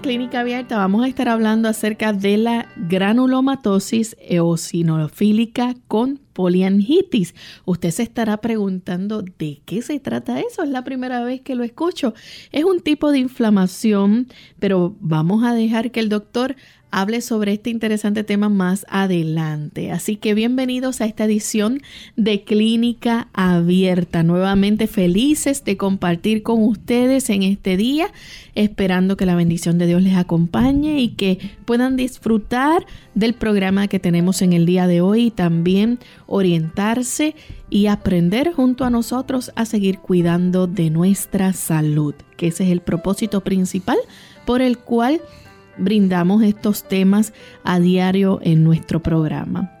Clínica Abierta vamos a estar hablando acerca de la granulomatosis eosinofílica con poliangitis. Usted se estará preguntando de qué se trata eso. Es la primera vez que lo escucho. Es un tipo de inflamación, pero vamos a dejar que el doctor hable sobre este interesante tema más adelante. Así que bienvenidos a esta edición de Clínica Abierta. Nuevamente felices de compartir con ustedes en este día, esperando que la bendición de Dios les acompañe y que puedan disfrutar del programa que tenemos en el día de hoy y también orientarse y aprender junto a nosotros a seguir cuidando de nuestra salud, que ese es el propósito principal por el cual brindamos estos temas a diario en nuestro programa.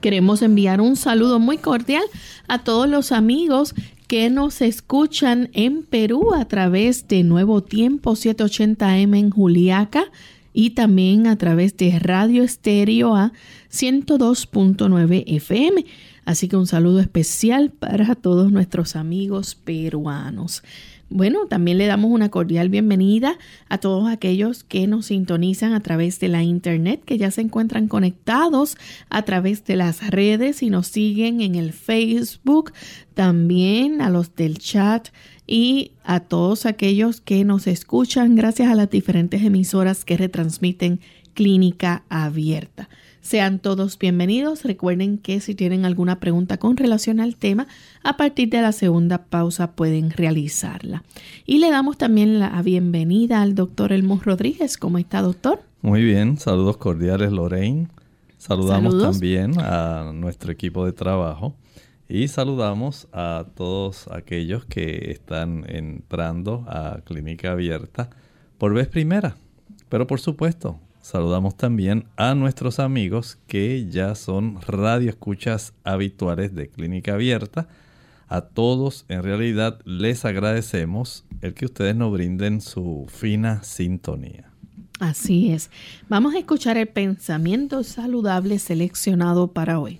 Queremos enviar un saludo muy cordial a todos los amigos que nos escuchan en Perú a través de Nuevo Tiempo 780M en Juliaca y también a través de Radio Estéreo a 102.9 FM. Así que un saludo especial para todos nuestros amigos peruanos. Bueno, también le damos una cordial bienvenida a todos aquellos que nos sintonizan a través de la internet, que ya se encuentran conectados a través de las redes y nos siguen en el Facebook, también a los del chat y a todos aquellos que nos escuchan gracias a las diferentes emisoras que retransmiten Clínica Abierta. Sean todos bienvenidos. Recuerden que si tienen alguna pregunta con relación al tema, a partir de la segunda pausa pueden realizarla. Y le damos también la bienvenida al doctor Elmo Rodríguez. ¿Cómo está, doctor? Muy bien, saludos cordiales, Lorraine. Saludamos también a nuestro equipo de trabajo y saludamos a todos aquellos que están entrando a Clínica Abierta por vez primera. Pero por supuesto, Saludamos también a nuestros amigos que ya son radioescuchas habituales de Clínica Abierta. A todos en realidad les agradecemos el que ustedes nos brinden su fina sintonía. Así es. Vamos a escuchar el pensamiento saludable seleccionado para hoy.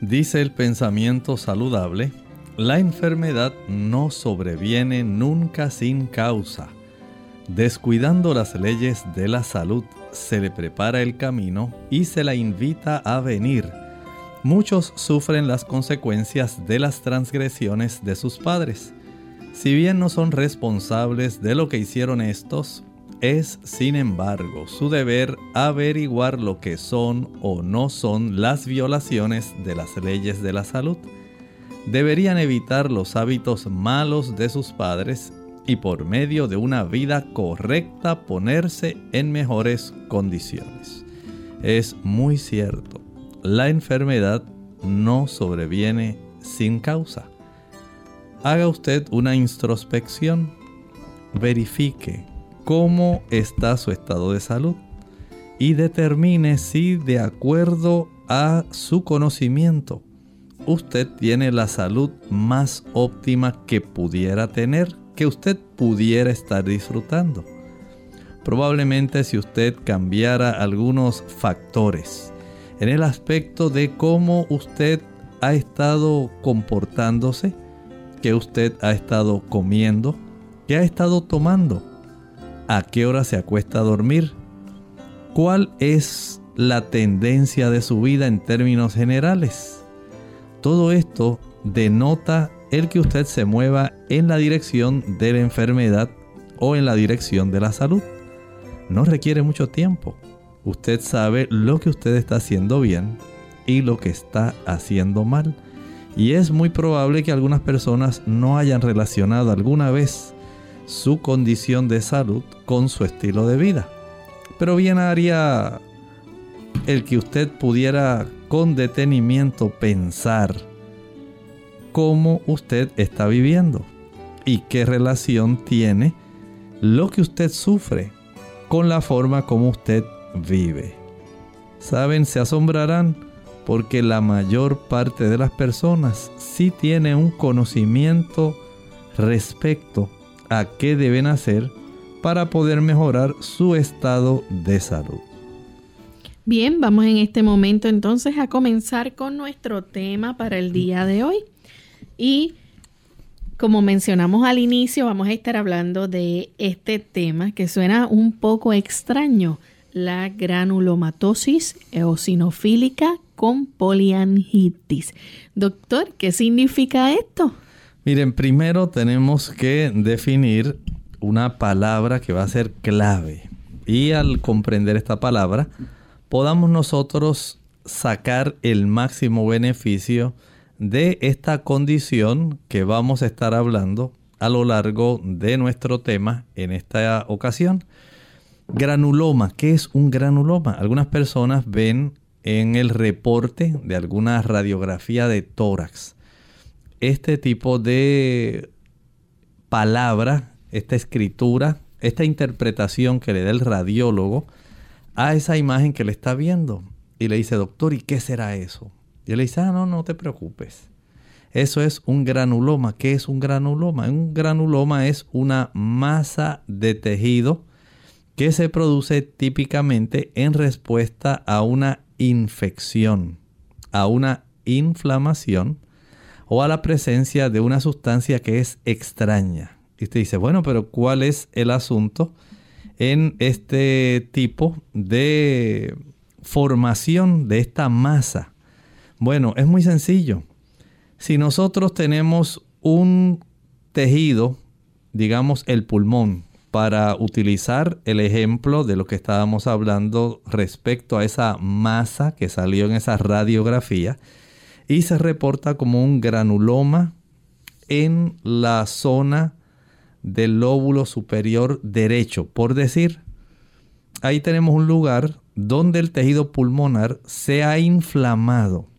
Dice el pensamiento saludable, la enfermedad no sobreviene nunca sin causa Descuidando las leyes de la salud, se le prepara el camino y se la invita a venir. Muchos sufren las consecuencias de las transgresiones de sus padres. Si bien no son responsables de lo que hicieron estos, es, sin embargo, su deber averiguar lo que son o no son las violaciones de las leyes de la salud. Deberían evitar los hábitos malos de sus padres y por medio de una vida correcta ponerse en mejores condiciones. Es muy cierto, la enfermedad no sobreviene sin causa. Haga usted una introspección, verifique cómo está su estado de salud y determine si de acuerdo a su conocimiento usted tiene la salud más óptima que pudiera tener, que usted pudiera estar disfrutando. Probablemente si usted cambiara algunos factores en el aspecto de cómo usted ha estado comportándose, que usted ha estado comiendo, que ha estado tomando, a qué hora se acuesta a dormir, cuál es la tendencia de su vida en términos generales. Todo esto denota el que usted se mueva en la dirección de la enfermedad o en la dirección de la salud. No requiere mucho tiempo. Usted sabe lo que usted está haciendo bien y lo que está haciendo mal. Y es muy probable que algunas personas no hayan relacionado alguna vez su condición de salud con su estilo de vida. Pero bien haría el que usted pudiera con detenimiento pensar cómo usted está viviendo y qué relación tiene lo que usted sufre con la forma como usted vive. Saben, se asombrarán porque la mayor parte de las personas sí tiene un conocimiento respecto a qué deben hacer para poder mejorar su estado de salud. Bien, vamos en este momento entonces a comenzar con nuestro tema para el día de hoy. Y como mencionamos al inicio, vamos a estar hablando de este tema que suena un poco extraño, la granulomatosis eosinofílica con poliangitis. Doctor, ¿qué significa esto? Miren, primero tenemos que definir una palabra que va a ser clave. Y al comprender esta palabra, podamos nosotros sacar el máximo beneficio de esta condición que vamos a estar hablando a lo largo de nuestro tema en esta ocasión. Granuloma, ¿qué es un granuloma? Algunas personas ven en el reporte de alguna radiografía de tórax este tipo de palabra, esta escritura, esta interpretación que le da el radiólogo a esa imagen que le está viendo. Y le dice, doctor, ¿y qué será eso? Y le dice, ah, no, no te preocupes. Eso es un granuloma. ¿Qué es un granuloma? Un granuloma es una masa de tejido que se produce típicamente en respuesta a una infección, a una inflamación o a la presencia de una sustancia que es extraña. Y usted dice, bueno, pero ¿cuál es el asunto en este tipo de formación de esta masa? Bueno, es muy sencillo. Si nosotros tenemos un tejido, digamos el pulmón, para utilizar el ejemplo de lo que estábamos hablando respecto a esa masa que salió en esa radiografía, y se reporta como un granuloma en la zona del lóbulo superior derecho. Por decir, ahí tenemos un lugar donde el tejido pulmonar se ha inflamado.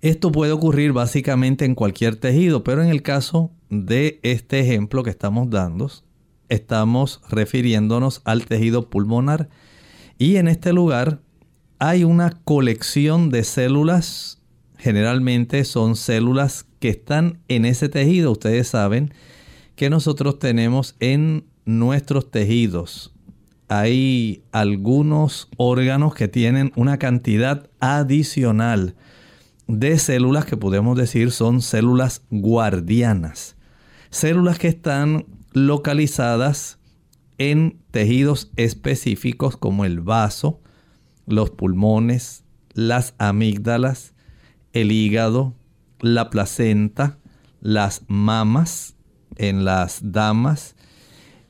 Esto puede ocurrir básicamente en cualquier tejido, pero en el caso de este ejemplo que estamos dando, estamos refiriéndonos al tejido pulmonar. Y en este lugar hay una colección de células generalmente son células que están en ese tejido. Ustedes saben que nosotros tenemos en nuestros tejidos. Hay algunos órganos que tienen una cantidad adicional de células que podemos decir son células guardianas. Células que están localizadas en tejidos específicos como el vaso, los pulmones, las amígdalas, el hígado, la placenta, las mamas en las damas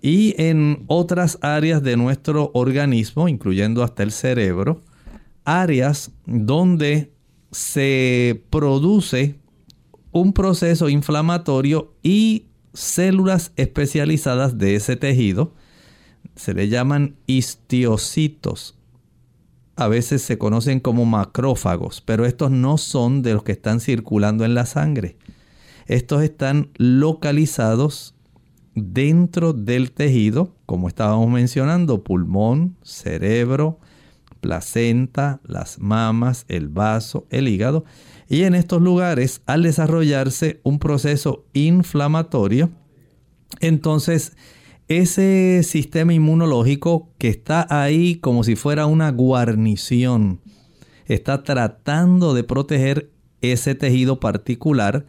y en otras áreas de nuestro organismo, incluyendo hasta el cerebro, áreas donde se produce un proceso inflamatorio y células especializadas de ese tejido se le llaman histiocitos a veces se conocen como macrófagos, pero estos no son de los que están circulando en la sangre. Estos están localizados dentro del tejido, como estábamos mencionando, pulmón, cerebro, placenta, las mamas, el vaso, el hígado. Y en estos lugares, al desarrollarse un proceso inflamatorio, entonces ese sistema inmunológico que está ahí como si fuera una guarnición, está tratando de proteger ese tejido particular,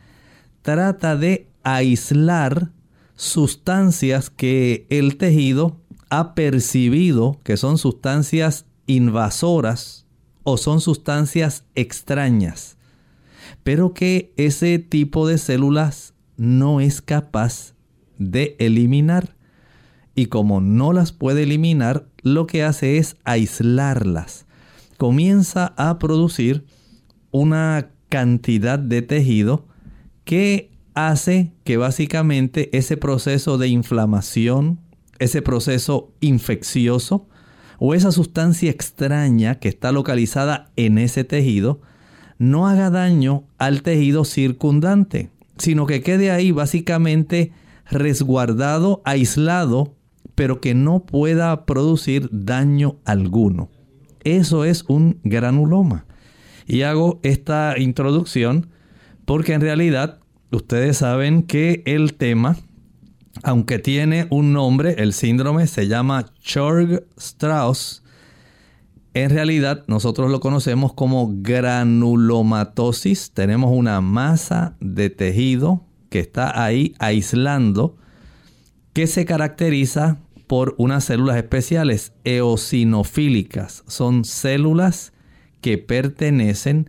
trata de aislar sustancias que el tejido ha percibido que son sustancias invasoras o son sustancias extrañas, pero que ese tipo de células no es capaz de eliminar. Y como no las puede eliminar, lo que hace es aislarlas. Comienza a producir una cantidad de tejido que hace que básicamente ese proceso de inflamación, ese proceso infeccioso o esa sustancia extraña que está localizada en ese tejido, no haga daño al tejido circundante, sino que quede ahí básicamente resguardado, aislado, pero que no pueda producir daño alguno. Eso es un granuloma. Y hago esta introducción porque en realidad ustedes saben que el tema, aunque tiene un nombre, el síndrome se llama Chorg-Strauss, en realidad nosotros lo conocemos como granulomatosis. Tenemos una masa de tejido que está ahí aislando, que se caracteriza por unas células especiales, eosinofílicas. Son células que pertenecen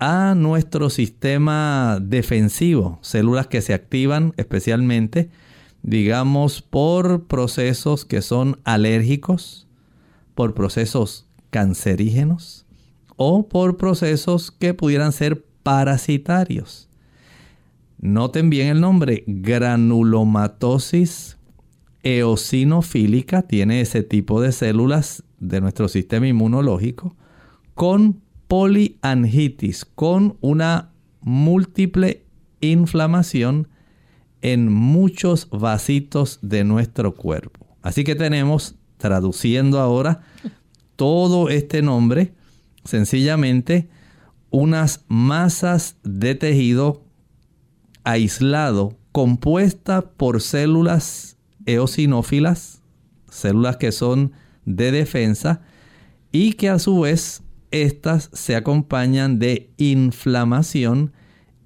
a nuestro sistema defensivo, células que se activan especialmente, digamos, por procesos que son alérgicos, por procesos cancerígenos o por procesos que pudieran ser parasitarios. Noten bien el nombre, granulomatosis eosinofílica, tiene ese tipo de células de nuestro sistema inmunológico con poliangitis, con una múltiple inflamación en muchos vasitos de nuestro cuerpo. Así que tenemos, traduciendo ahora todo este nombre, sencillamente unas masas de tejido aislado compuesta por células eosinófilas, células que son de defensa y que a su vez estas se acompañan de inflamación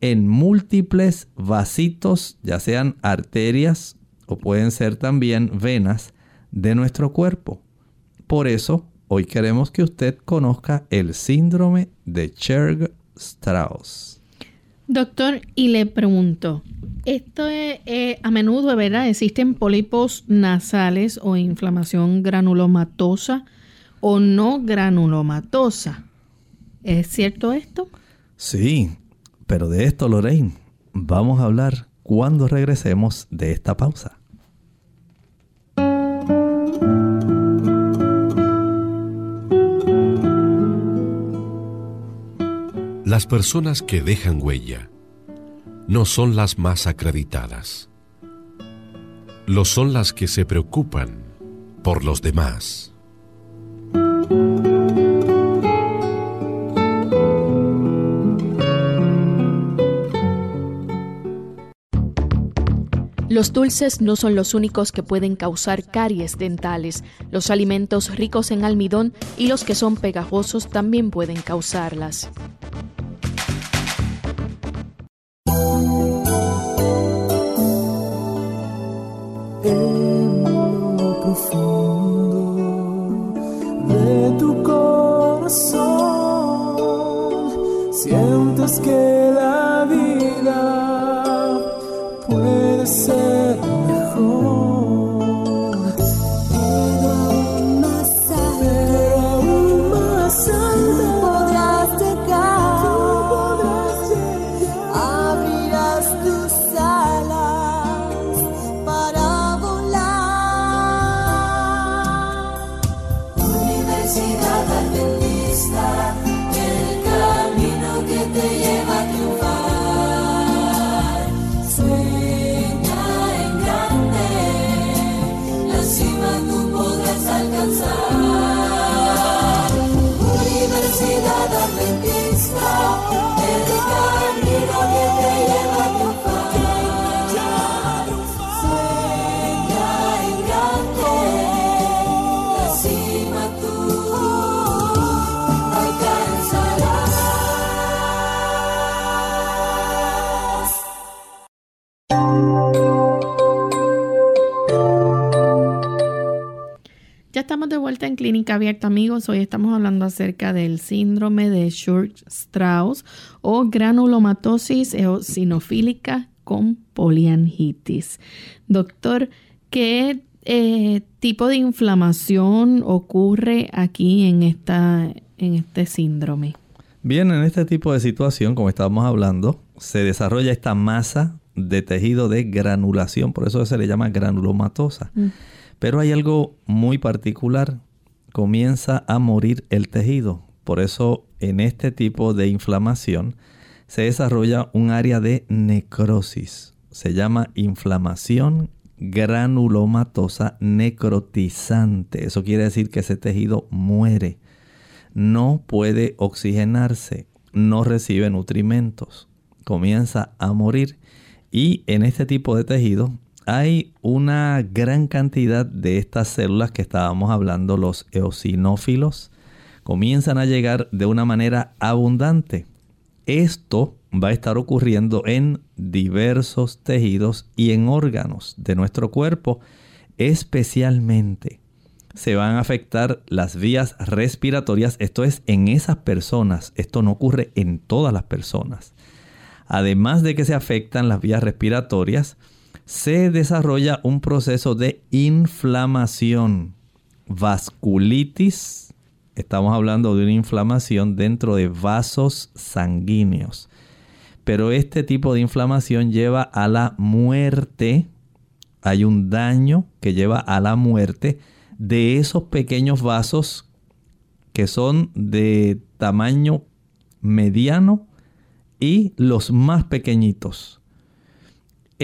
en múltiples vasitos, ya sean arterias o pueden ser también venas de nuestro cuerpo. Por eso, hoy queremos que usted conozca el síndrome de Churg-Strauss. Doctor, y le pregunto, esto es, a menudo, ¿verdad? Existen pólipos nasales o inflamación granulomatosa o no granulomatosa. ¿Es cierto esto? Sí, pero de esto, Lorraine, vamos a hablar cuando regresemos de esta pausa. Las personas que dejan huella no son las más acreditadas. Lo son las que se preocupan por los demás. Los dulces no son los únicos que pueden causar caries dentales. Los alimentos ricos en almidón y los que son pegajosos también pueden causarlas. el camino que te lleva a Amigos. Hoy estamos hablando acerca del síndrome de Schurz-Strauss o granulomatosis eosinofílica con poliangitis. Doctor, ¿qué eh, tipo de inflamación ocurre aquí en, esta, en este síndrome? Bien, en este tipo de situación, como estábamos hablando, se desarrolla esta masa de tejido de granulación, por eso se le llama granulomatosa. Mm. Pero hay algo muy particular, comienza a morir el tejido. Por eso en este tipo de inflamación se desarrolla un área de necrosis. Se llama inflamación granulomatosa necrotizante. Eso quiere decir que ese tejido muere. No puede oxigenarse, no recibe nutrimentos, comienza a morir. Y en este tipo de tejido hay una gran cantidad de estas células que estábamos hablando, los eosinófilos, comienzan a llegar de una manera abundante. Esto va a estar ocurriendo en diversos tejidos y en órganos de nuestro cuerpo, especialmente se van a afectar las vías respiratorias, esto es en esas personas, esto no ocurre en todas las personas. Además de que se afectan las vías respiratorias, se desarrolla un proceso de inflamación, vasculitis, estamos hablando de una inflamación dentro de vasos sanguíneos. Pero este tipo de inflamación lleva a la muerte, hay un daño que lleva a la muerte de esos pequeños vasos que son de tamaño mediano y los más pequeñitos.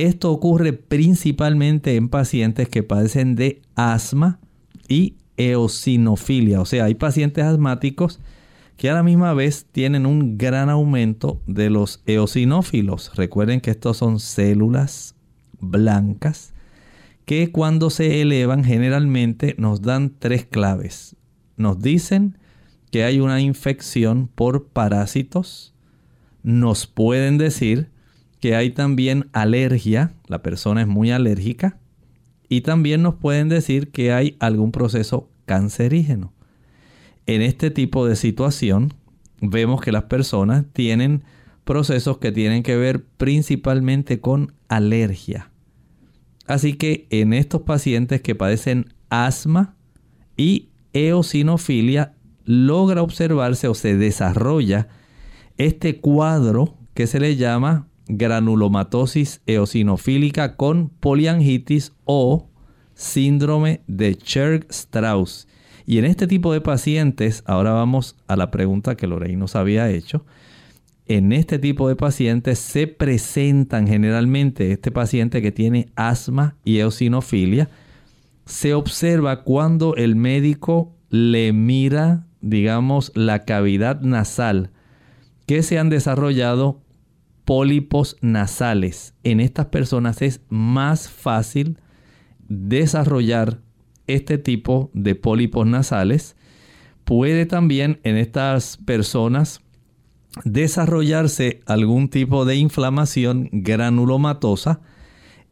Esto ocurre principalmente en pacientes que padecen de asma y eosinofilia. O sea, hay pacientes asmáticos que a la misma vez tienen un gran aumento de los eosinófilos. Recuerden que estos son células blancas que cuando se elevan generalmente nos dan tres claves. Nos dicen que hay una infección por parásitos. Nos pueden decir que hay también alergia, la persona es muy alérgica, y también nos pueden decir que hay algún proceso cancerígeno. En este tipo de situación vemos que las personas tienen procesos que tienen que ver principalmente con alergia. Así que en estos pacientes que padecen asma y eosinofilia logra observarse o se desarrolla este cuadro que se le llama granulomatosis eosinofílica con poliangitis o síndrome de Churg-Strauss. Y en este tipo de pacientes, ahora vamos a la pregunta que Lorraine nos había hecho. En este tipo de pacientes se presentan generalmente este paciente que tiene asma y eosinofilia. Se observa cuando el médico le mira, digamos, la cavidad nasal que se han desarrollado pólipos nasales. En estas personas es más fácil desarrollar este tipo de pólipos nasales. Puede también en estas personas desarrollarse algún tipo de inflamación granulomatosa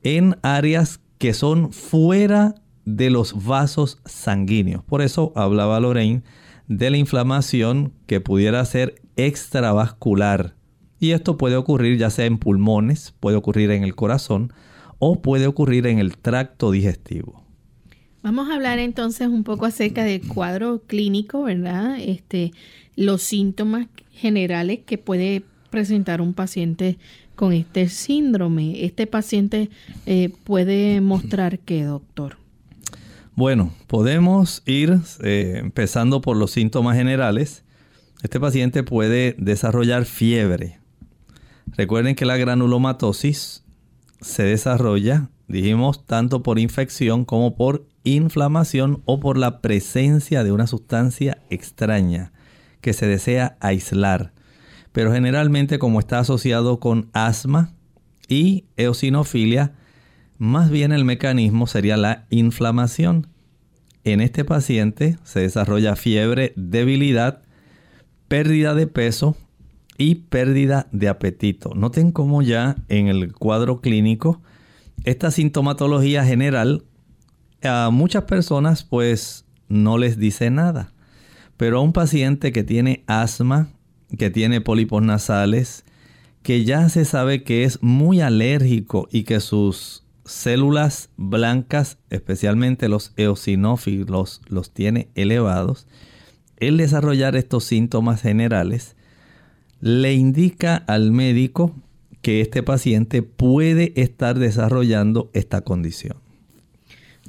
en áreas que son fuera de los vasos sanguíneos. Por eso hablaba Lorraine de la inflamación que pudiera ser extravascular y esto puede ocurrir ya sea en pulmones, puede ocurrir en el corazón o puede ocurrir en el tracto digestivo. Vamos a hablar entonces un poco acerca del cuadro clínico, ¿verdad? Este, los síntomas generales que puede presentar un paciente con este síndrome. Este paciente eh, puede mostrar qué, doctor. Bueno, podemos ir eh, empezando por los síntomas generales. Este paciente puede desarrollar fiebre, Recuerden que la granulomatosis se desarrolla, dijimos, tanto por infección como por inflamación o por la presencia de una sustancia extraña que se desea aislar. Pero generalmente como está asociado con asma y eosinofilia, más bien el mecanismo sería la inflamación. En este paciente se desarrolla fiebre, debilidad, pérdida de peso, y pérdida de apetito. Noten cómo ya en el cuadro clínico esta sintomatología general a muchas personas pues no les dice nada. Pero a un paciente que tiene asma, que tiene pólipos nasales, que ya se sabe que es muy alérgico y que sus células blancas, especialmente los eosinófilos, los tiene elevados, el desarrollar estos síntomas generales le indica al médico que este paciente puede estar desarrollando esta condición.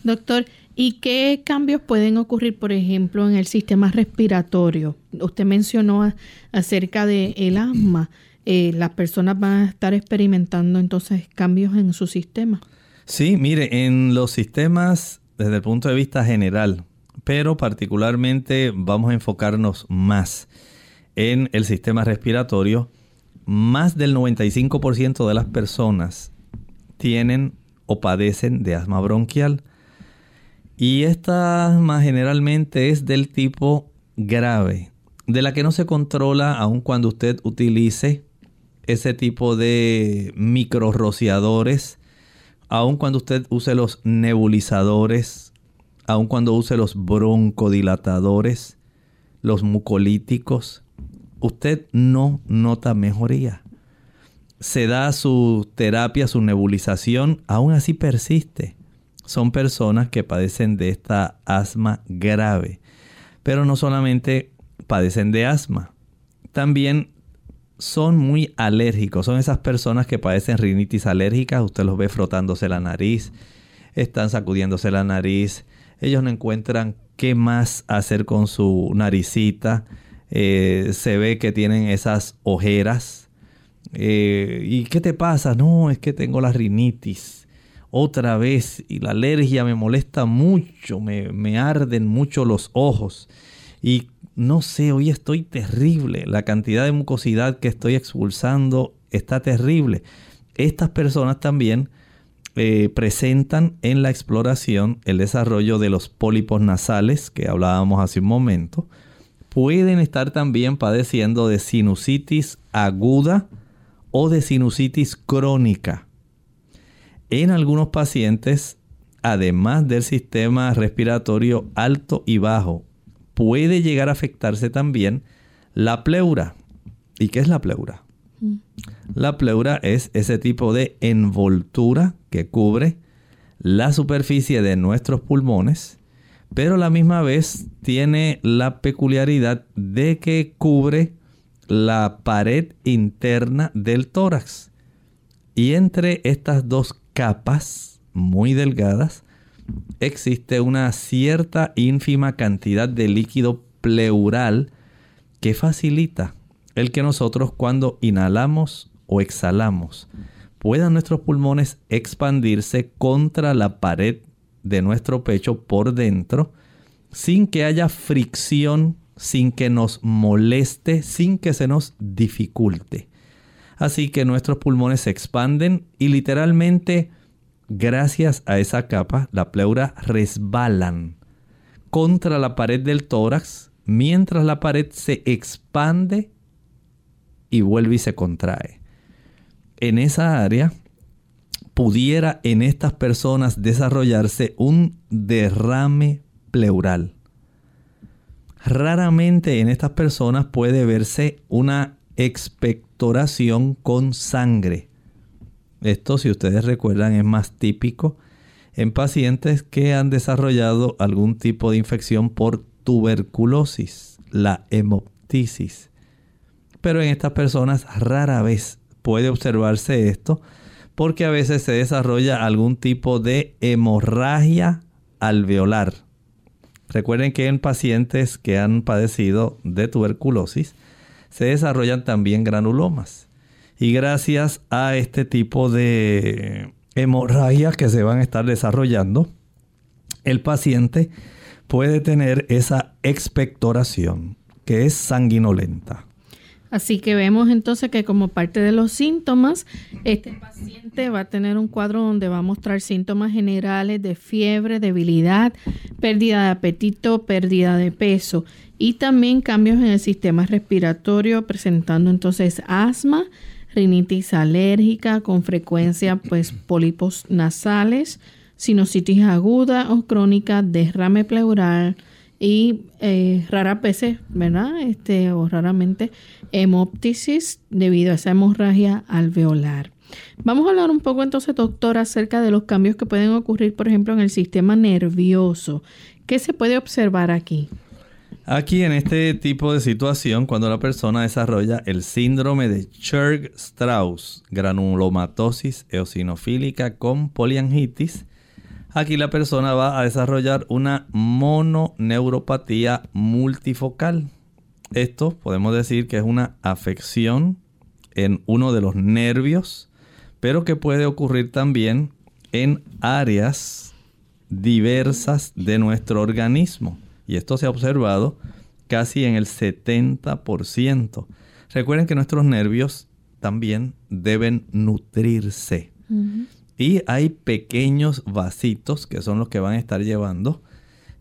Doctor, ¿y qué cambios pueden ocurrir, por ejemplo, en el sistema respiratorio? Usted mencionó acerca del el asma. Eh, ¿Las personas van a estar experimentando entonces cambios en su sistema? Sí, mire, en los sistemas desde el punto de vista general, pero particularmente vamos a enfocarnos más en el sistema respiratorio. Más del 95% de las personas tienen o padecen de asma bronquial. Y esta asma generalmente es del tipo grave, de la que no se controla aun cuando usted utilice ese tipo de micro rociadores aun cuando usted use los nebulizadores, aun cuando use los broncodilatadores, los mucolíticos, usted no nota mejoría. Se da su terapia, su nebulización, aún así persiste. Son personas que padecen de esta asma grave. Pero no solamente padecen de asma, también son muy alérgicos. Son esas personas que padecen rinitis alérgica. Usted los ve frotándose la nariz, están sacudiéndose la nariz. Ellos no encuentran qué más hacer con su naricita. Eh, se ve que tienen esas ojeras. Eh, ¿Y qué te pasa? No, es que tengo la rinitis. Otra vez. Y la alergia me molesta mucho. Me, me arden mucho los ojos. Y no sé, hoy estoy terrible, la cantidad de mucosidad que estoy expulsando está terrible. Estas personas también eh, presentan en la exploración el desarrollo de los pólipos nasales que hablábamos hace un momento. Pueden estar también padeciendo de sinusitis aguda o de sinusitis crónica. En algunos pacientes, además del sistema respiratorio alto y bajo puede llegar a afectarse también la pleura. ¿Y qué es la pleura? Mm. La pleura es ese tipo de envoltura que cubre la superficie de nuestros pulmones, pero a la misma vez tiene la peculiaridad de que cubre la pared interna del tórax. Y entre estas dos capas muy delgadas existe una cierta ínfima cantidad de líquido pleural que facilita el que nosotros cuando inhalamos o exhalamos puedan nuestros pulmones expandirse contra la pared de nuestro pecho por dentro sin que haya fricción, sin que nos moleste, sin que se nos dificulte. Así que nuestros pulmones se expanden y literalmente gracias a esa capa, la pleura resbalan contra la pared del tórax mientras la pared se expande y vuelve y se contrae. En esa área pudiera en estas personas desarrollarse un derrame pleural. Raramente en estas personas puede verse una expectoración con sangre esto, si ustedes recuerdan, es más típico en pacientes que han desarrollado algún tipo de infección por tuberculosis, la hemoptisis. Pero en estas personas rara vez puede observarse esto porque a veces se desarrolla algún tipo de hemorragia alveolar. Recuerden que en pacientes que han padecido de tuberculosis se desarrollan también granulomas. Y gracias a este tipo de hemorragias que se van a estar desarrollando, el paciente puede tener esa expectoración que es sanguinolenta. Así que vemos entonces que como parte de los síntomas, este paciente va a tener un cuadro donde va a mostrar síntomas generales de fiebre, debilidad, pérdida de apetito, pérdida de peso. Y también cambios en el sistema respiratorio presentando entonces asma, rinitis alérgica, con frecuencia pues pólipos nasales, sinusitis aguda o crónica, derrame pleural y eh, raras veces, ¿verdad? Este, o raramente hemoptisis debido a esa hemorragia alveolar. Vamos a hablar un poco entonces, doctor, acerca de los cambios que pueden ocurrir, por ejemplo, en el sistema nervioso. ¿Qué se puede observar aquí? Aquí en este tipo de situación, cuando la persona desarrolla el síndrome de Churg-Strauss, granulomatosis eosinofílica con poliangitis, aquí la persona va a desarrollar una mononeuropatía multifocal. Esto podemos decir que es una afección en uno de los nervios, pero que puede ocurrir también en áreas diversas de nuestro organismo y esto se ha observado casi en el 70%. Recuerden que nuestros nervios también deben nutrirse. Y hay pequeños vasitos que son los que van a estar llevando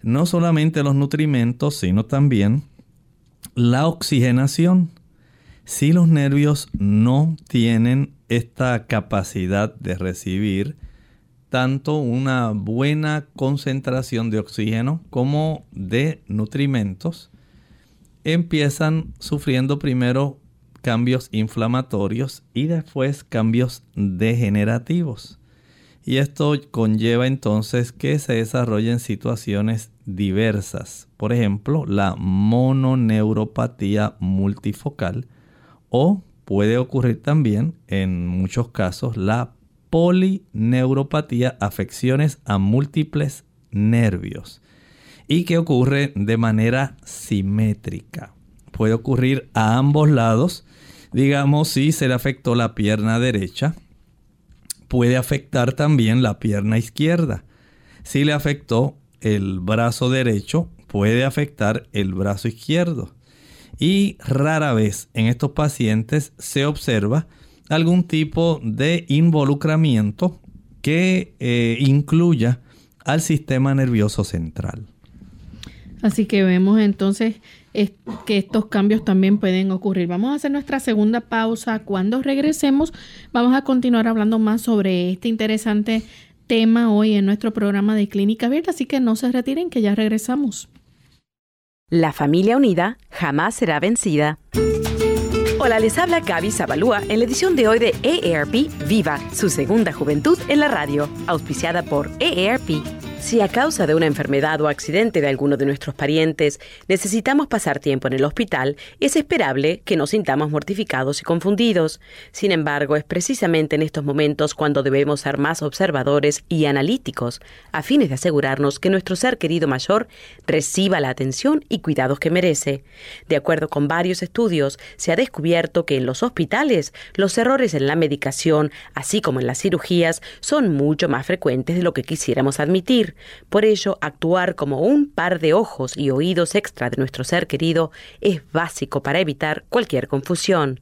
no solamente los nutrimentos, sino también la oxigenación. Si los nervios no tienen esta capacidad de recibir tanto una buena concentración de oxígeno como de nutrimentos, empiezan sufriendo primero cambios inflamatorios y después cambios degenerativos. Y esto conlleva entonces que se desarrollen situaciones diversas. Por ejemplo, la mononeuropatía multifocal o puede ocurrir también en muchos casos la polineuropatía, afecciones a múltiples nervios y que ocurre de manera simétrica. Puede ocurrir a ambos lados, digamos si se le afectó la pierna derecha, puede afectar también la pierna izquierda. Si le afectó el brazo derecho, puede afectar el brazo izquierdo. Y rara vez en estos pacientes se observa algún tipo de involucramiento que eh, incluya al sistema nervioso central. Así que vemos entonces que estos cambios también pueden ocurrir. Vamos a hacer nuestra segunda pausa. Cuando regresemos, vamos a continuar hablando más sobre este interesante tema hoy en nuestro programa de Clínica Abierta, así que no se retiren, que ya regresamos. La familia unida jamás será vencida. Hola, les habla Gaby Zabalúa en la edición de hoy de EARP Viva, su segunda juventud en la radio, auspiciada por EARP. Si a causa de una enfermedad o accidente de alguno de nuestros parientes necesitamos pasar tiempo en el hospital, es esperable que nos sintamos mortificados y confundidos. Sin embargo, es precisamente en estos momentos cuando debemos ser más observadores y analíticos, a fines de asegurarnos que nuestro ser querido mayor reciba la atención y cuidados que merece. De acuerdo con varios estudios, se ha descubierto que en los hospitales los errores en la medicación, así como en las cirugías, son mucho más frecuentes de lo que quisiéramos admitir. Por ello, actuar como un par de ojos y oídos extra de nuestro ser querido es básico para evitar cualquier confusión.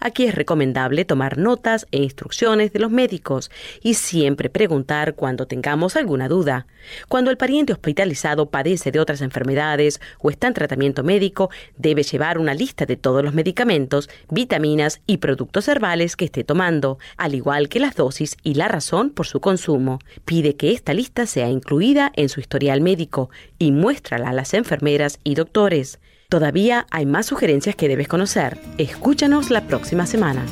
Aquí es recomendable tomar notas e instrucciones de los médicos y siempre preguntar cuando tengamos alguna duda. Cuando el pariente hospitalizado padece de otras enfermedades o está en tratamiento médico, debe llevar una lista de todos los medicamentos, vitaminas y productos herbales que esté tomando, al igual que las dosis y la razón por su consumo. Pide que esta lista sea incluida en su historial médico y muéstrala a las enfermeras y doctores. Todavía hay más sugerencias que debes conocer. Escúchanos la próxima semana.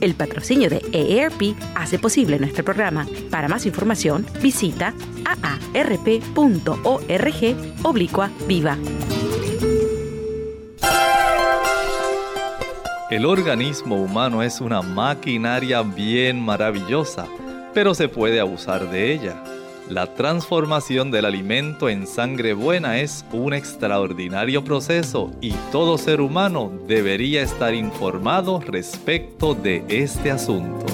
El patrocinio de EARP hace posible nuestro programa. Para más información, visita aarp.org oblicua viva. El organismo humano es una maquinaria bien maravillosa, pero se puede abusar de ella. La transformación del alimento en sangre buena es un extraordinario proceso y todo ser humano debería estar informado respecto de este asunto.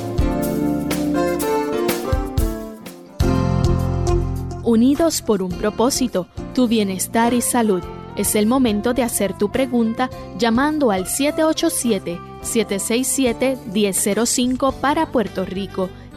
Unidos por un propósito, tu bienestar y salud. Es el momento de hacer tu pregunta llamando al 787-767-1005 para Puerto Rico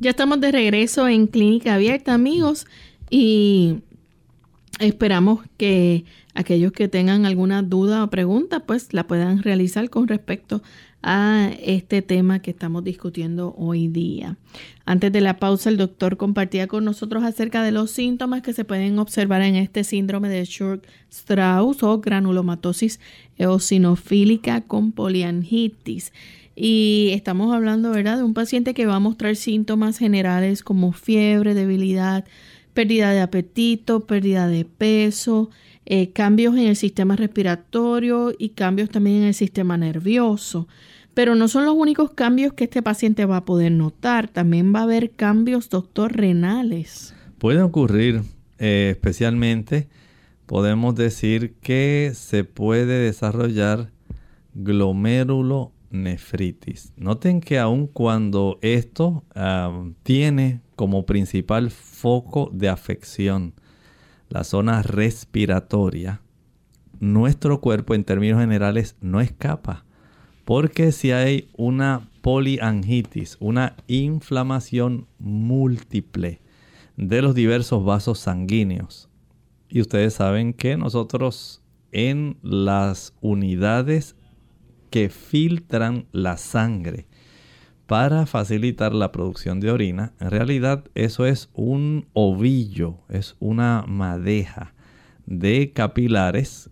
Ya estamos de regreso en Clínica Abierta, amigos, y esperamos que aquellos que tengan alguna duda o pregunta, pues la puedan realizar con respecto a este tema que estamos discutiendo hoy día. Antes de la pausa, el doctor compartía con nosotros acerca de los síntomas que se pueden observar en este síndrome de Short-Strauss o granulomatosis eosinofílica con poliangitis. Y estamos hablando, ¿verdad?, de un paciente que va a mostrar síntomas generales como fiebre, debilidad, pérdida de apetito, pérdida de peso, eh, cambios en el sistema respiratorio y cambios también en el sistema nervioso. Pero no son los únicos cambios que este paciente va a poder notar, también va a haber cambios, doctor, renales. Puede ocurrir, eh, especialmente, podemos decir que se puede desarrollar glomérulo nefritis. Noten que aun cuando esto tiene como principal foco de afección la zona respiratoria, nuestro cuerpo en términos generales no escapa. Porque si hay una poliangitis, una inflamación múltiple de los diversos vasos sanguíneos, y ustedes saben que nosotros en las unidades que filtran la sangre para facilitar la producción de orina. En realidad eso es un ovillo, es una madeja de capilares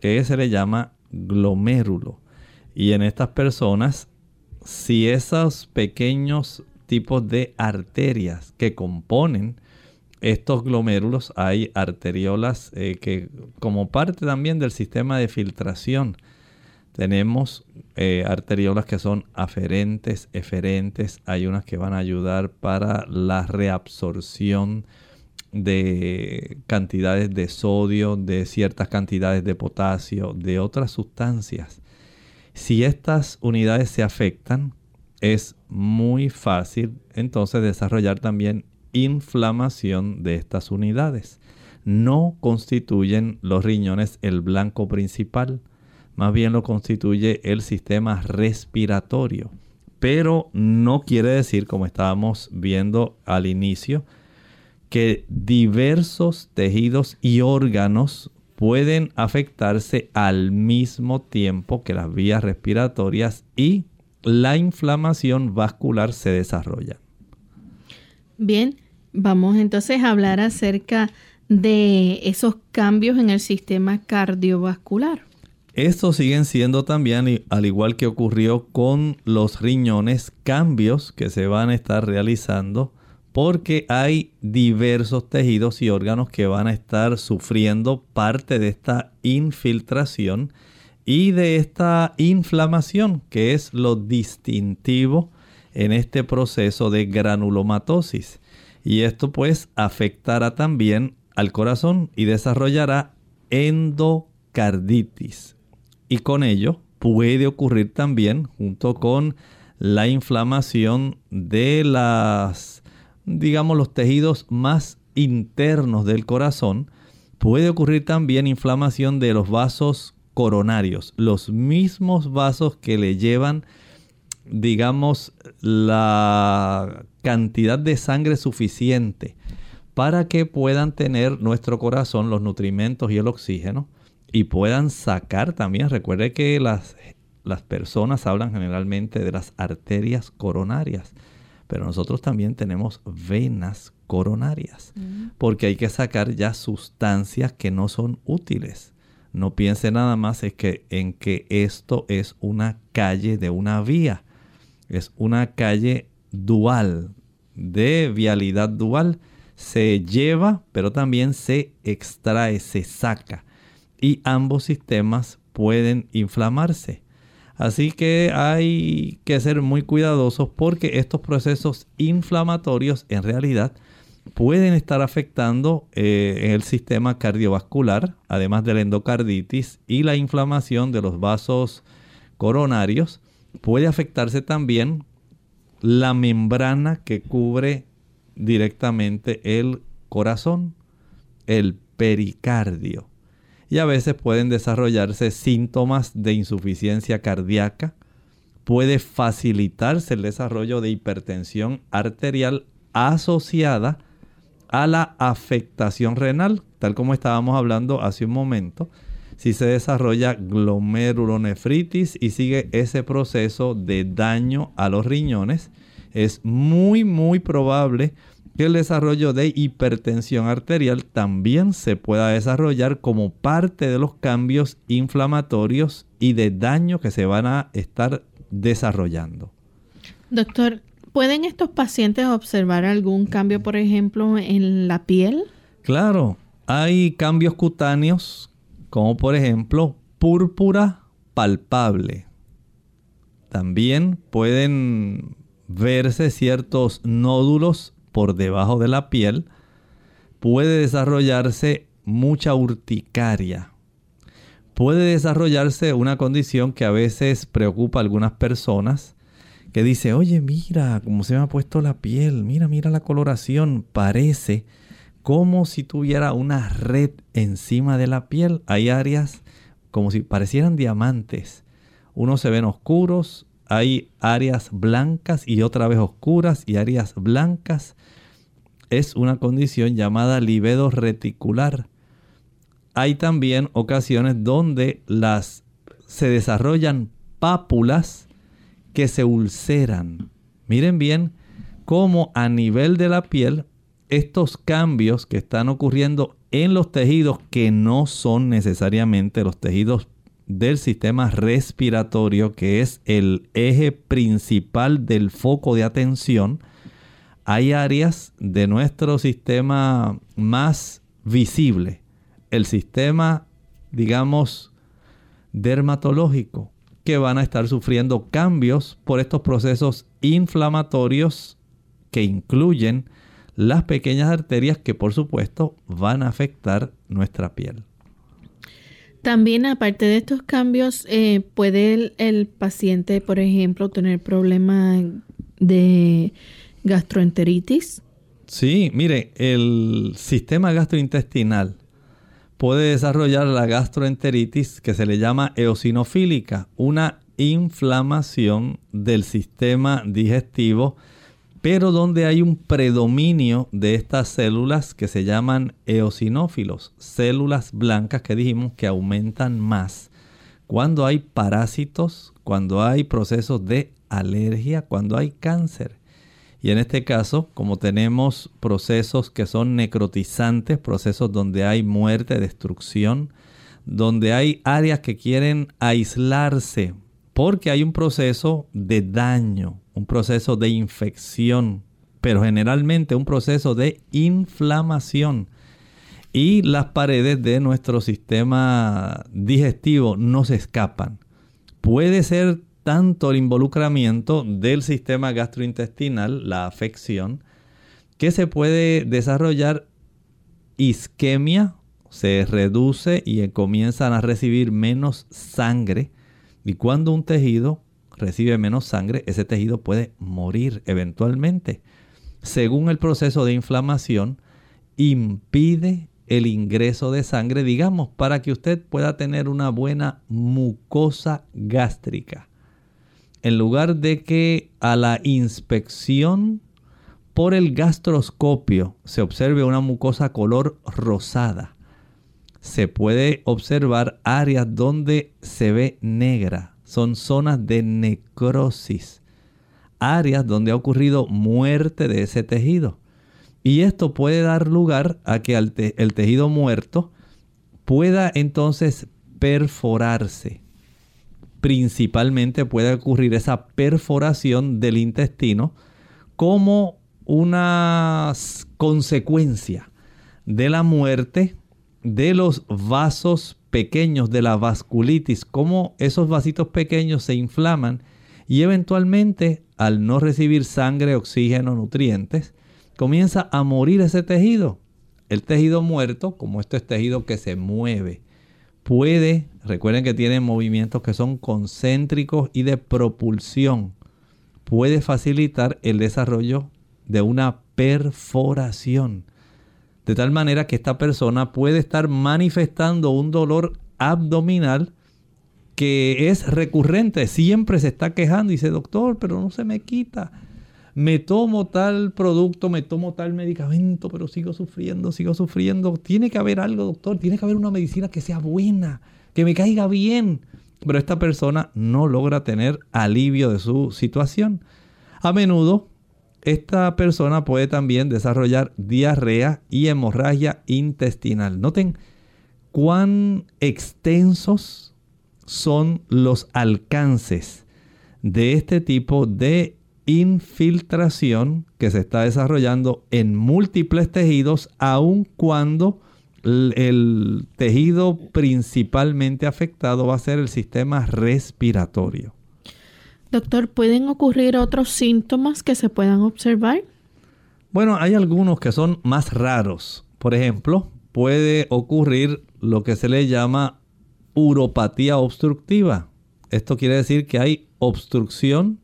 que se le llama glomérulo. Y en estas personas, si esos pequeños tipos de arterias que componen estos glomérulos, hay arteriolas eh, que como parte también del sistema de filtración tenemos eh, arteriolas que son aferentes, eferentes. Hay unas que van a ayudar para la reabsorción de cantidades de sodio, de ciertas cantidades de potasio, de otras sustancias. Si estas unidades se afectan, es muy fácil entonces desarrollar también inflamación de estas unidades. No constituyen los riñones el blanco principal más bien lo constituye el sistema respiratorio. Pero no quiere decir, como estábamos viendo al inicio, que diversos tejidos y órganos pueden afectarse al mismo tiempo que las vías respiratorias y la inflamación vascular se desarrolla. Bien, vamos entonces a hablar acerca de esos cambios en el sistema cardiovascular. Estos siguen siendo también, al igual que ocurrió con los riñones, cambios que se van a estar realizando porque hay diversos tejidos y órganos que van a estar sufriendo parte de esta infiltración y de esta inflamación, que es lo distintivo en este proceso de granulomatosis. Y esto pues afectará también al corazón y desarrollará endocarditis y con ello puede ocurrir también junto con la inflamación de las, digamos, los tejidos más internos del corazón, puede ocurrir también inflamación de los vasos coronarios, los mismos vasos que le llevan, digamos, la cantidad de sangre suficiente para que puedan tener nuestro corazón los nutrimentos y el oxígeno y puedan sacar también. Recuerde que las, las personas hablan generalmente de las arterias coronarias, pero nosotros también tenemos venas coronarias, mm. porque hay que sacar ya sustancias que no son útiles. No piense nada más es que, en que esto es una calle de una vía, es una calle dual, de vialidad dual. Se lleva, pero también se extrae, se saca y ambos sistemas pueden inflamarse. Así que hay que ser muy cuidadosos porque estos procesos inflamatorios en realidad pueden estar afectando eh, el sistema cardiovascular, además de la endocarditis y la inflamación de los vasos coronarios. Puede afectarse también la membrana que cubre directamente el corazón, el pericardio y a veces pueden desarrollarse síntomas de insuficiencia cardíaca, puede facilitarse el desarrollo de hipertensión arterial asociada a la afectación renal, tal como estábamos hablando hace un momento. Si se desarrolla glomerulonefritis y sigue ese proceso de daño a los riñones, es muy muy probable que el desarrollo de hipertensión arterial también se pueda desarrollar como parte de los cambios inflamatorios y de daño que se van a estar desarrollando. Doctor, ¿pueden estos pacientes observar algún cambio, por ejemplo, en la piel? Claro, hay cambios cutáneos, como por ejemplo púrpura palpable. También pueden verse ciertos nódulos por debajo de la piel, puede desarrollarse mucha urticaria. Puede desarrollarse una condición que a veces preocupa a algunas personas, que dice, oye, mira cómo se me ha puesto la piel, mira, mira la coloración, parece como si tuviera una red encima de la piel. Hay áreas como si parecieran diamantes. Unos se ven oscuros, hay áreas blancas y otra vez oscuras y áreas blancas es una condición llamada libedo reticular. Hay también ocasiones donde las se desarrollan pápulas que se ulceran. Miren bien cómo a nivel de la piel estos cambios que están ocurriendo en los tejidos que no son necesariamente los tejidos del sistema respiratorio, que es el eje principal del foco de atención, hay áreas de nuestro sistema más visible, el sistema, digamos, dermatológico, que van a estar sufriendo cambios por estos procesos inflamatorios que incluyen las pequeñas arterias que por supuesto van a afectar nuestra piel. También aparte de estos cambios, eh, puede el, el, paciente, por ejemplo, tener problemas de gastroenteritis? Sí, mire, el sistema gastrointestinal puede desarrollar la gastroenteritis que se le llama eosinofílica, una inflamación del sistema digestivo, pero donde hay un predominio de estas células que se llaman eosinófilos, células blancas que dijimos que aumentan más cuando hay parásitos, cuando hay procesos de alergia, cuando hay cáncer. Y en este caso, como tenemos procesos que son necrotizantes, procesos donde hay muerte, destrucción, donde hay áreas que quieren aislarse, porque hay un proceso de daño, un proceso de infección, pero generalmente un proceso de inflamación. Y las paredes de nuestro sistema digestivo no se escapan. Puede ser tanto el involucramiento del sistema gastrointestinal, la afección, que se puede desarrollar isquemia, se reduce y comienzan a recibir menos sangre. Y cuando un tejido recibe menos sangre, ese tejido puede morir eventualmente. Según el proceso de inflamación, impide el ingreso de sangre, digamos, para que usted pueda tener una buena mucosa gástrica en lugar de que a la inspección por el gastroscopio se observe una mucosa color rosada, se puede observar áreas donde se ve negra. Son zonas de necrosis. Áreas donde ha ocurrido muerte de ese tejido. Y esto puede dar lugar a que el tejido muerto pueda entonces perforarse principalmente puede ocurrir esa perforación del intestino como una consecuencia de la muerte de los vasos pequeños de la vasculitis, como esos vasitos pequeños se inflaman y eventualmente al no recibir sangre, oxígeno, nutrientes, comienza a morir ese tejido. El tejido muerto, como esto es tejido que se mueve, puede, recuerden que tiene movimientos que son concéntricos y de propulsión, puede facilitar el desarrollo de una perforación. De tal manera que esta persona puede estar manifestando un dolor abdominal que es recurrente, siempre se está quejando y dice, doctor, pero no se me quita. Me tomo tal producto, me tomo tal medicamento, pero sigo sufriendo, sigo sufriendo. Tiene que haber algo, doctor, tiene que haber una medicina que sea buena, que me caiga bien. Pero esta persona no logra tener alivio de su situación. A menudo, esta persona puede también desarrollar diarrea y hemorragia intestinal. Noten cuán extensos son los alcances de este tipo de infiltración que se está desarrollando en múltiples tejidos, aun cuando el tejido principalmente afectado va a ser el sistema respiratorio. Doctor, ¿pueden ocurrir otros síntomas que se puedan observar? Bueno, hay algunos que son más raros. Por ejemplo, puede ocurrir lo que se le llama uropatía obstructiva. Esto quiere decir que hay obstrucción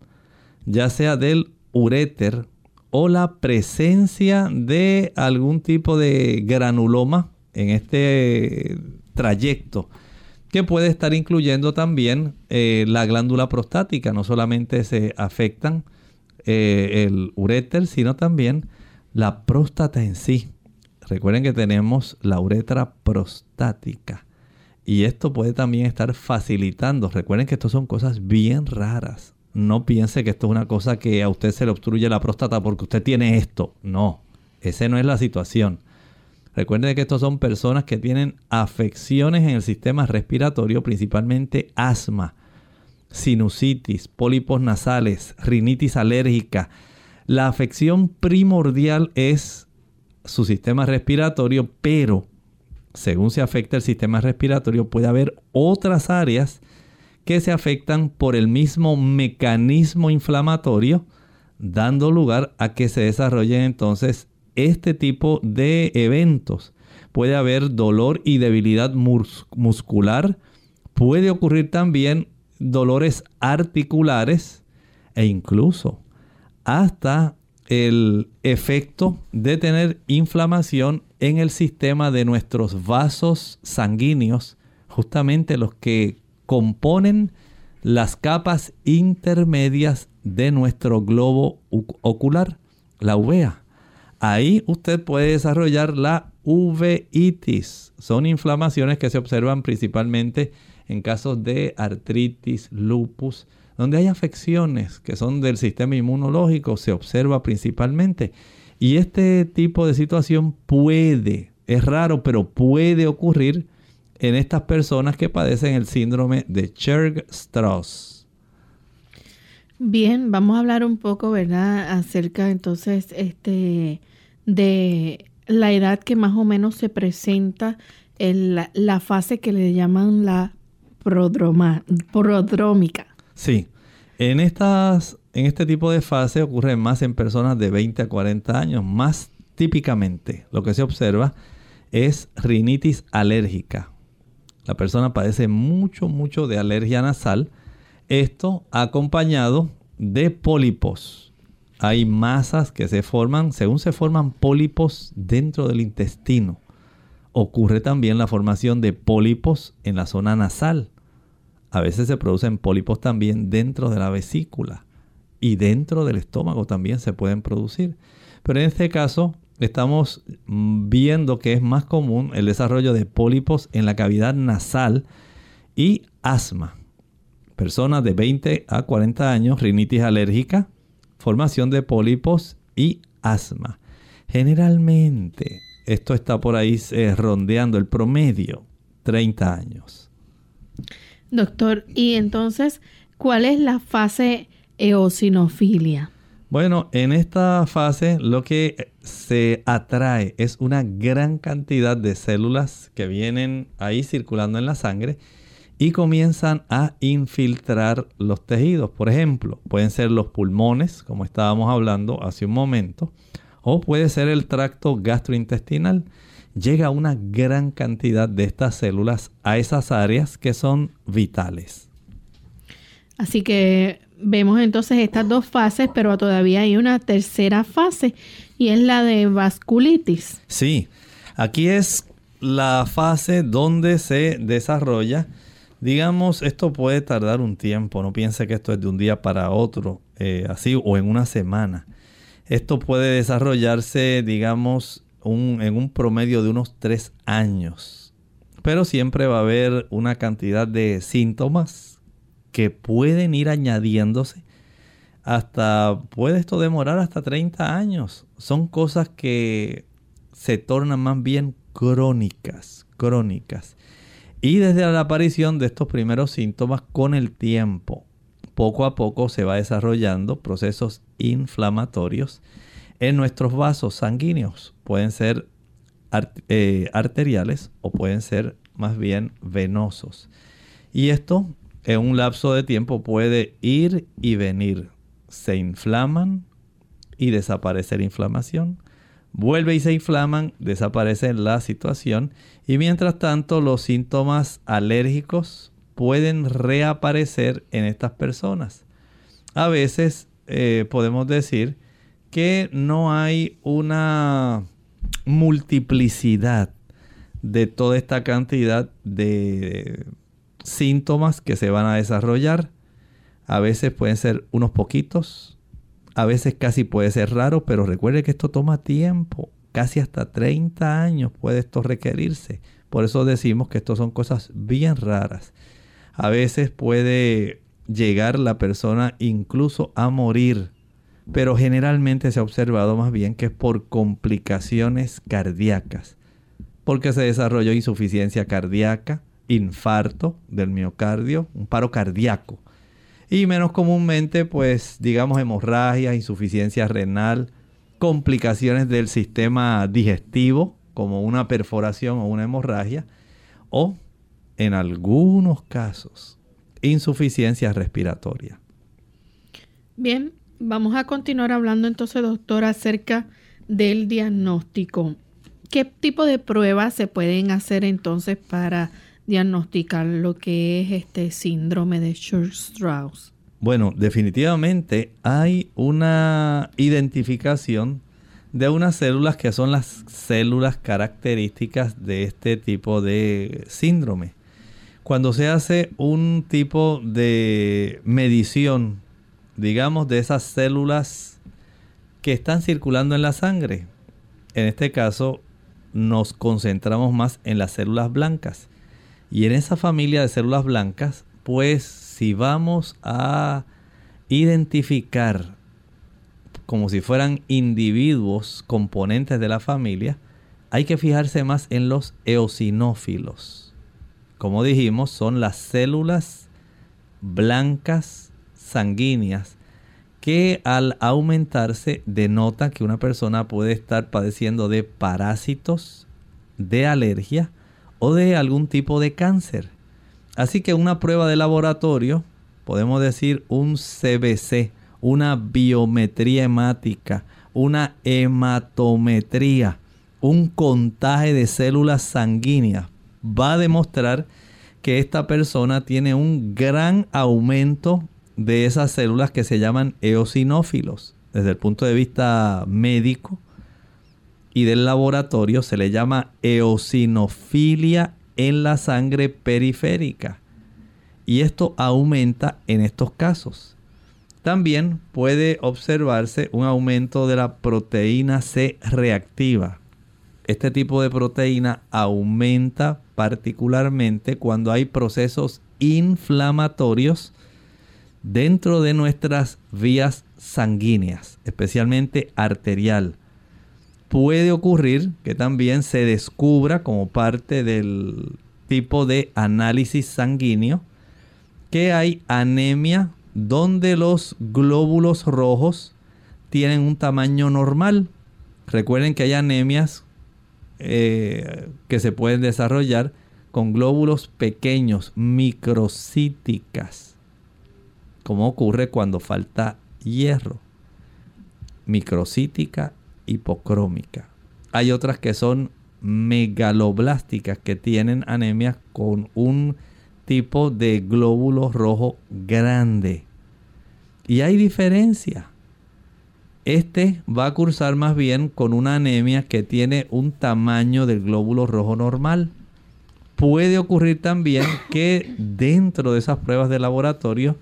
ya sea del uréter o la presencia de algún tipo de granuloma en este trayecto que puede estar incluyendo también eh, la glándula prostática. No solamente se afectan eh, el uréter, sino también la próstata en sí. Recuerden que tenemos la uretra prostática. Y esto puede también estar facilitando. Recuerden que esto son cosas bien raras. No piense que esto es una cosa que a usted se le obstruye la próstata porque usted tiene esto. No, esa no es la situación. Recuerden que estos son personas que tienen afecciones en el sistema respiratorio, principalmente asma, sinusitis, pólipos nasales, rinitis alérgica. La afección primordial es su sistema respiratorio, pero según se afecta el sistema respiratorio, puede haber otras áreas que se afectan por el mismo mecanismo inflamatorio, dando lugar a que se desarrollen entonces este tipo de eventos. Puede haber dolor y debilidad muscular, puede ocurrir también dolores articulares e incluso hasta el efecto de tener inflamación en el sistema de nuestros vasos sanguíneos, justamente los que componen las capas intermedias de nuestro globo ocular, la uvea. Ahí usted puede desarrollar la uveitis. Son inflamaciones que se observan principalmente en casos de artritis, lupus, donde hay afecciones que son del sistema inmunológico, se observa principalmente. Y este tipo de situación puede, es raro, pero puede ocurrir en estas personas que padecen el síndrome de Churg-Strauss. Bien, vamos a hablar un poco, ¿verdad?, acerca entonces este de la edad que más o menos se presenta en la, fase que le llaman la prodroma, prodrómica. Sí, en estas en este tipo de fase ocurre más en personas de 20 a 40 años. Más típicamente lo que se observa es rinitis alérgica. La persona padece mucho, mucho de alergia nasal. Esto acompañado de pólipos. Hay masas que se forman, según se forman pólipos dentro del intestino. Ocurre también la formación de pólipos en la zona nasal. A veces se producen pólipos también dentro de la vesícula y dentro del estómago también se pueden producir. Pero en este caso estamos viendo que es más común el desarrollo de pólipos en la cavidad nasal y asma. Personas de 20 a 40 años, rinitis alérgica, formación de pólipos y asma. Generalmente esto está por ahí eh, rondeando el promedio, 30 años. Doctor, y entonces, ¿cuál es la fase eosinofilia? Bueno, en esta fase lo que se atrae es una gran cantidad de células que vienen ahí circulando en la sangre y comienzan a infiltrar los tejidos. Por ejemplo, pueden ser los pulmones, como estábamos hablando hace un momento, o puede ser el tracto gastrointestinal. Llega una gran cantidad de estas células a esas áreas que son vitales. Así que vemos entonces estas dos fases, pero todavía hay una tercera fase y es la de vasculitis. Sí, aquí es la fase donde se desarrolla Digamos, esto puede tardar un tiempo, no piense que esto es de un día para otro, eh, así o en una semana. Esto puede desarrollarse, digamos, en un promedio de unos tres años. Pero siempre va a haber una cantidad de síntomas que pueden ir añadiéndose hasta, puede esto demorar hasta 30 años. Son cosas que se tornan más bien crónicas, crónicas. Y desde la aparición de estos primeros síntomas con el tiempo, poco a poco se va desarrollando procesos inflamatorios en nuestros vasos sanguíneos. Pueden ser eh, arteriales o pueden ser más bien venosos. Y esto en un lapso de tiempo puede ir y venir. Se inflaman y desaparece la inflamación vuelve y se inflaman, desaparece la situación y mientras tanto los síntomas alérgicos pueden reaparecer en estas personas. A veces eh, podemos decir que no hay una multiplicidad de toda esta cantidad de síntomas que se van a desarrollar. A veces pueden ser unos poquitos, a veces casi puede ser raro, pero recuerde que esto toma tiempo. Casi hasta 30 años puede esto requerirse. Por eso decimos que esto son cosas bien raras. A veces puede llegar la persona incluso a morir. Pero generalmente se ha observado más bien que es por complicaciones cardíacas. Porque se desarrolló insuficiencia cardíaca, infarto del miocardio, un paro cardíaco y menos comúnmente pues digamos hemorragia, insuficiencia renal, complicaciones del sistema digestivo como una perforación o una hemorragia o en algunos casos insuficiencia respiratoria. Bien, vamos a continuar hablando entonces doctor acerca del diagnóstico. ¿Qué tipo de pruebas se pueden hacer entonces para diagnosticar lo que es este síndrome de Church-Strauss? Bueno, definitivamente hay una identificación de unas células que son las células características de este tipo de síndrome. Cuando se hace un tipo de medición, digamos, de esas células que están circulando en la sangre, en este caso nos concentramos más en las células blancas. Y en esa familia de células blancas, pues si vamos a identificar como si fueran individuos componentes de la familia, hay que fijarse más en los eosinófilos. Como dijimos, son las células blancas sanguíneas que al aumentarse denota que una persona puede estar padeciendo de parásitos, de alergia, o de algún tipo de cáncer. Así que una prueba de laboratorio, podemos decir un CBC, una biometría hemática, una hematometría, un contaje de células sanguíneas, va a demostrar que esta persona tiene un gran aumento de esas células que se llaman eosinófilos. Desde el punto de vista médico, y del laboratorio se le llama eosinofilia en la sangre periférica. Y esto aumenta en estos casos. También puede observarse un aumento de la proteína C reactiva. Este tipo de proteína aumenta particularmente cuando hay procesos inflamatorios dentro de nuestras vías sanguíneas, especialmente arterial puede ocurrir que también se descubra como parte del tipo de análisis sanguíneo que hay anemia donde los glóbulos rojos tienen un tamaño normal. Recuerden que hay anemias eh, que se pueden desarrollar con glóbulos pequeños, microcíticas, como ocurre cuando falta hierro. Microcítica hipocrómica. Hay otras que son megaloblásticas que tienen anemia con un tipo de glóbulo rojo grande. Y hay diferencia. Este va a cursar más bien con una anemia que tiene un tamaño del glóbulo rojo normal. puede ocurrir también que dentro de esas pruebas de laboratorio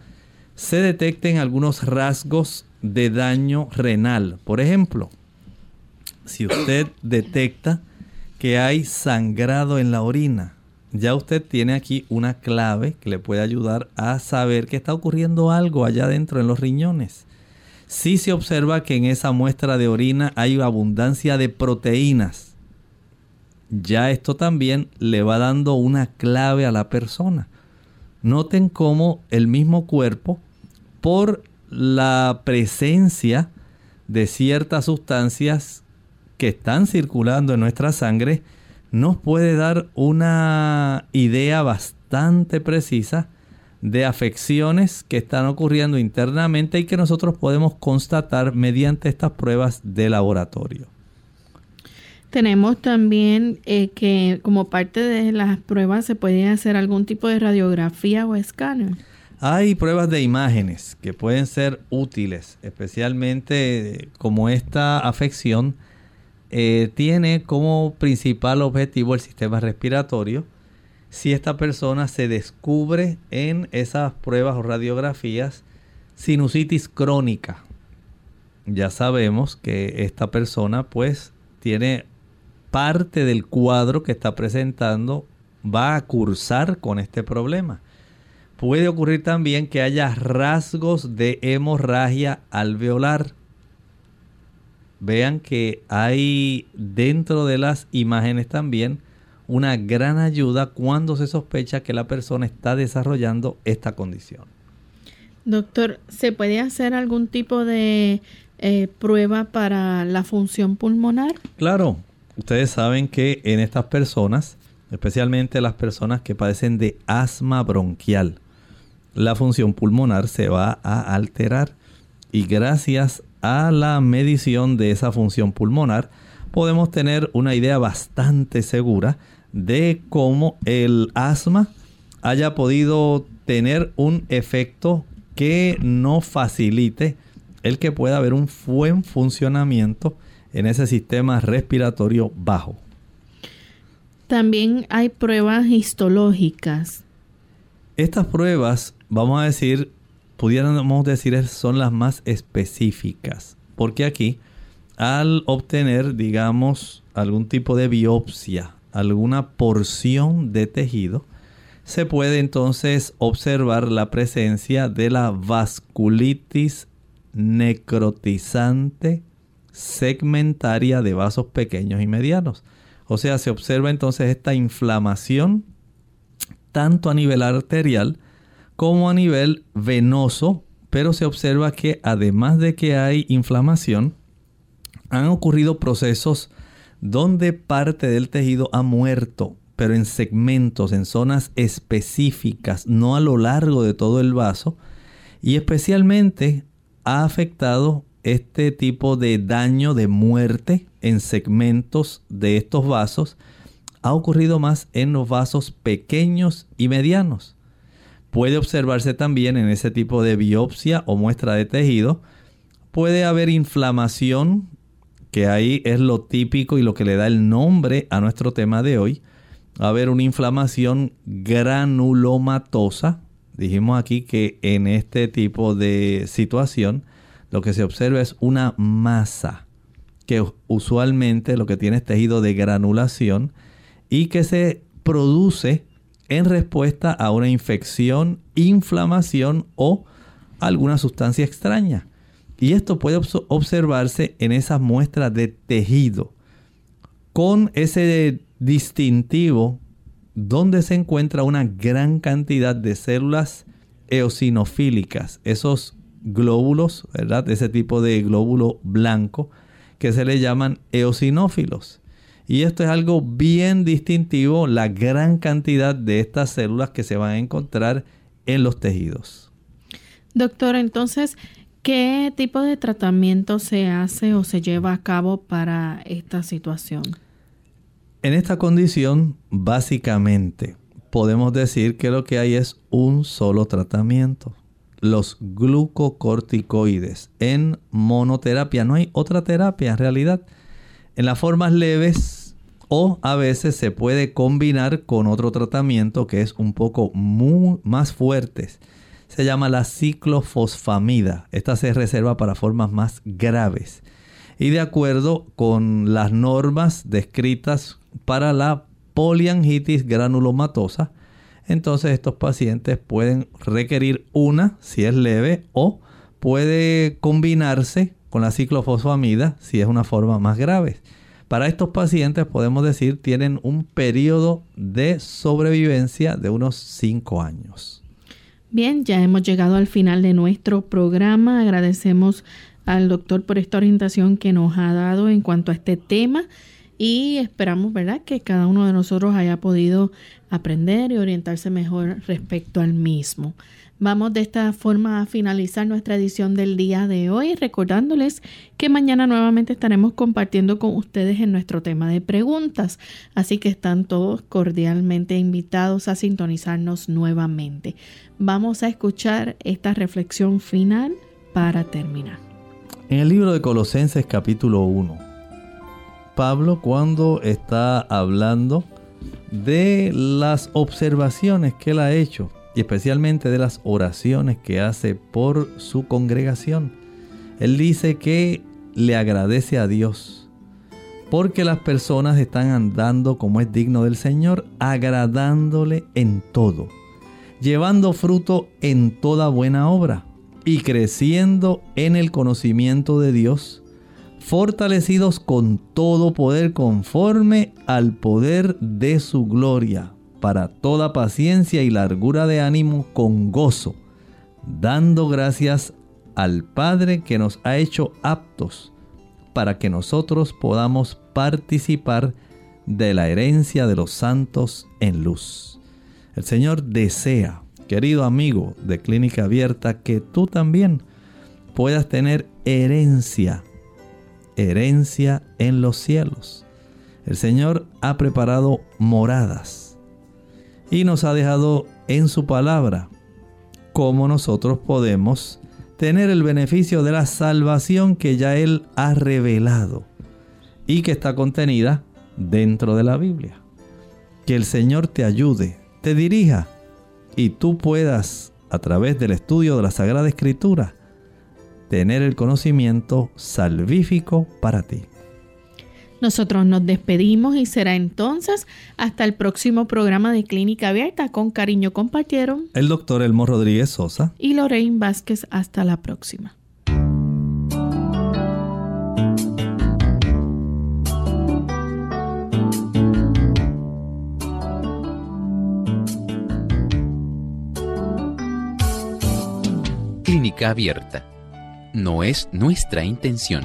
se detecten algunos rasgos de daño renal. Por ejemplo, si usted detecta que hay sangrado en la orina, ya usted tiene aquí una clave que le puede ayudar a saber que está ocurriendo algo allá adentro en los riñones. Si se observa que en esa muestra de orina hay abundancia de proteínas, ya esto también le va dando una clave a la persona. Noten cómo el mismo cuerpo, por la presencia de ciertas sustancias que están circulando en nuestra sangre, nos puede dar una idea bastante precisa de afecciones que están ocurriendo internamente y que nosotros podemos constatar mediante estas pruebas de laboratorio. Tenemos también eh, que como parte de las pruebas se puede hacer algún tipo de radiografía o escáner. Hay pruebas de imágenes que pueden ser útiles, especialmente como esta afección eh, tiene como principal objetivo el sistema respiratorio. Si esta persona se descubre en esas pruebas o radiografías sinusitis crónica, ya sabemos que esta persona pues tiene parte del cuadro que está presentando va a cursar con este problema. Puede ocurrir también que haya rasgos de hemorragia alveolar vean que hay dentro de las imágenes también una gran ayuda cuando se sospecha que la persona está desarrollando esta condición. Doctor, ¿se puede hacer algún tipo de eh, prueba para la función pulmonar? Claro, ustedes saben que en estas personas, especialmente las personas que padecen de asma bronquial, la función pulmonar se va a alterar y gracias a la medición de esa función pulmonar, podemos tener una idea bastante segura de cómo el asma haya podido tener un efecto que no facilite el que pueda haber un buen funcionamiento en ese sistema respiratorio bajo. También hay pruebas histológicas. Estas pruebas, vamos a decir, pudiéramos decir son las más específicas. Porque aquí, al obtener, digamos, algún tipo de biopsia, alguna porción de tejido, se puede entonces observar la presencia de la vasculitis necrotizante segmentaria de vasos pequeños y medianos. O sea, se observa entonces esta inflamación tanto a nivel arterial como a nivel venoso, pero se observa que además de que hay inflamación, han ocurrido procesos donde parte del tejido ha muerto, pero en segmentos, en zonas específicas, no a lo largo de todo el vaso, y especialmente ha afectado este tipo de daño de muerte en segmentos de estos vasos, ha ocurrido más en los vasos pequeños y medianos. Puede observarse también en ese tipo de biopsia o muestra de tejido. Puede haber inflamación, que ahí es lo típico y lo que le da el nombre a nuestro tema de hoy. A haber una inflamación granulomatosa. Dijimos aquí que en este tipo de situación lo que se observa es una masa que usualmente lo que tiene es tejido de granulación y que se produce en respuesta a una infección, inflamación o alguna sustancia extraña. Y esto puede observarse en esas muestras de tejido con ese distintivo donde se encuentra una gran cantidad de células eosinofílicas, esos glóbulos, ¿verdad? Ese tipo de glóbulo blanco que se le llaman eosinófilos. Y esto es algo bien distintivo, la gran cantidad de estas células que se van a encontrar en los tejidos. Doctor, entonces, ¿qué tipo de tratamiento se hace o se lleva a cabo para esta situación? En esta condición, básicamente, podemos decir que lo que hay es un solo tratamiento. Los glucocorticoides en monoterapia. No hay otra terapia en realidad. En las formas leves o a veces se puede combinar con otro tratamiento que es un poco más fuerte. Se llama la ciclofosfamida. Esta se reserva para formas más graves. Y de acuerdo con las normas descritas para la poliangitis granulomatosa, entonces estos pacientes pueden requerir una si es leve o puede combinarse con la ciclofosfamida si es una forma más grave. Para estos pacientes podemos decir tienen un periodo de sobrevivencia de unos 5 años. Bien, ya hemos llegado al final de nuestro programa. Agradecemos al doctor por esta orientación que nos ha dado en cuanto a este tema y esperamos, ¿verdad?, que cada uno de nosotros haya podido aprender y orientarse mejor respecto al mismo. Vamos de esta forma a finalizar nuestra edición del día de hoy, recordándoles que mañana nuevamente estaremos compartiendo con ustedes en nuestro tema de preguntas, así que están todos cordialmente invitados a sintonizarnos nuevamente. Vamos a escuchar esta reflexión final para terminar. En el libro de Colosenses capítulo 1 Pablo cuando está hablando de las observaciones que él ha hecho y especialmente de las oraciones que hace por su congregación. Él dice que le agradece a Dios porque las personas están andando como es digno del Señor, agradándole en todo, llevando fruto en toda buena obra y creciendo en el conocimiento de Dios fortalecidos con todo poder conforme al poder de su gloria, para toda paciencia y largura de ánimo con gozo, dando gracias al Padre que nos ha hecho aptos para que nosotros podamos participar de la herencia de los santos en luz. El Señor desea, querido amigo de Clínica Abierta, que tú también puedas tener herencia herencia en los cielos. El Señor ha preparado moradas y nos ha dejado en su palabra cómo nosotros podemos tener el beneficio de la salvación que ya Él ha revelado y que está contenida dentro de la Biblia. Que el Señor te ayude, te dirija y tú puedas, a través del estudio de la Sagrada Escritura, tener el conocimiento salvífico para ti. Nosotros nos despedimos y será entonces hasta el próximo programa de Clínica Abierta. Con cariño compartieron el doctor Elmo Rodríguez Sosa y Lorraine Vázquez. Hasta la próxima. Clínica Abierta no es nuestra intención